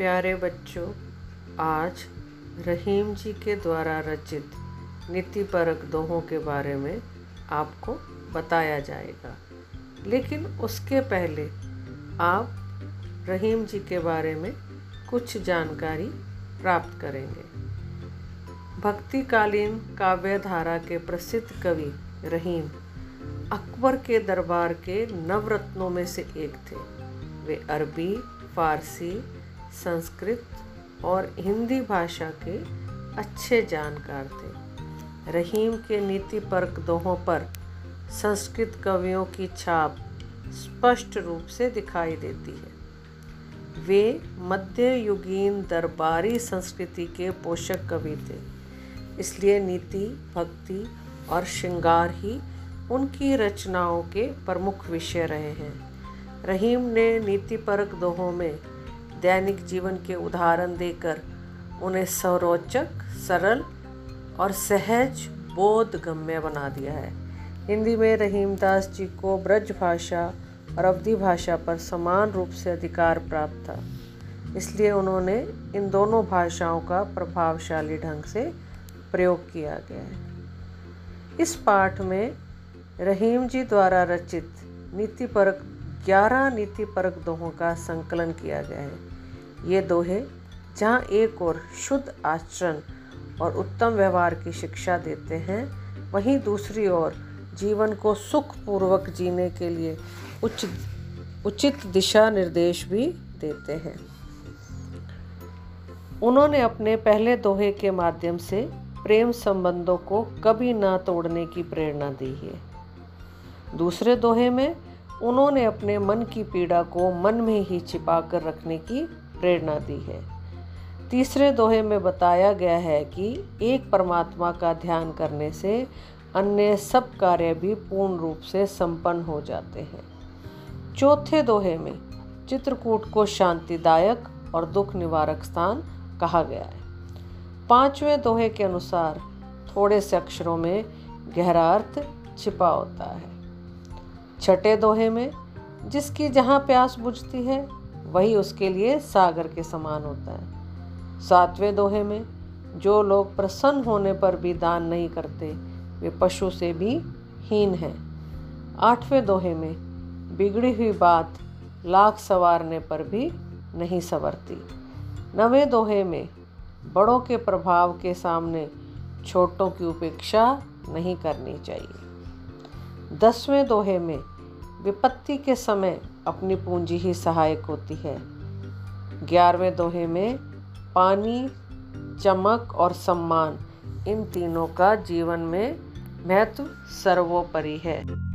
प्यारे बच्चों, आज रहीम जी के द्वारा रचित नीति परक दोहों के बारे में आपको बताया जाएगा। लेकिन उसके पहले आप रहीम जी के बारे में कुछ जानकारी प्राप्त करेंगे। भक्तिकालीन काव्य धारा के प्रसिद्ध कवि रहीम अकबर के दरबार के नवरत्नों में से एक थे। वे अरबी, फारसी संस्कृत और हिंदी भाषा के अच्छे जानकार थे। रहीम के नीति परक दोहों पर संस्कृत कवियों की छाप स्पष्ट रूप से दिखाई देती है। वे मध्ययुगीन दरबारी संस्कृति के पोषक कवि थे, इसलिए नीति, भक्ति और श्रृंगार ही उनकी रचनाओं के प्रमुख विषय रहे हैं। रहीम ने नीतिपरक दोहों में दैनिक जीवन के उदाहरण देकर उन्हें सरोचक सरल और सहज बोध गम्य बना दिया है। हिंदी में रहीमदास जी को ब्रज भाषा और अवधि भाषा पर समान रूप से अधिकार प्राप्त था। इसलिए उन्होंने इन दोनों भाषाओं का प्रभावशाली ढंग से प्रयोग किया गया है। इस पाठ में रहीम जी द्वारा रचित नीति परक ग्यारह नीति परक दोहों का संकलन किया गया है। ये दोहे जहाँ एक और शुद्ध आचरण और उत्तम व्यवहार की शिक्षा देते हैं, वहीं दूसरी ओर जीवन को सुखपूर्वक जीने के लिए उच्च उचित दिशा निर्देश भी देते हैं। उन्होंने अपने पहले दोहे के माध्यम से प्रेम संबंधों को कभी ना तोड़ने की प्रेरणा दी है। दूसरे दोहे में उन्होंने अपने मन की पीड़ा को मन में ही छिपा कर रखने की प्रेरणा दी है। तीसरे दोहे में बताया गया है कि एक परमात्मा का ध्यान करने से अन्य सब कार्य भी पूर्ण रूप से संपन्न हो जाते हैं। चौथे दोहे में चित्रकूट को शांतिदायक और दुख निवारक स्थान कहा गया है। पाँचवें दोहे के अनुसार थोड़े से अक्षरों में गहरा अर्थ छिपा होता है। छठे दोहे में, जिसकी जहाँ प्यास बुझती है, वही उसके लिए सागर के समान होता है। सातवें दोहे में, जो लोग प्रसन्न होने पर भी दान नहीं करते, वे पशु से भी हीन हैं। आठवें दोहे में, बिगड़ी हुई बात लाख सवारने पर भी नहीं संवरती। नवें दोहे में, बड़ों के प्रभाव के सामने छोटों की उपेक्षा नहीं करनी चाहिए। दसवें दोहे में विपत्ति के समय अपनी पूंजी ही सहायक होती है। ग्यारहवें दोहे में पानी, चमक और सम्मान इन तीनों का जीवन में महत्व सर्वोपरि है।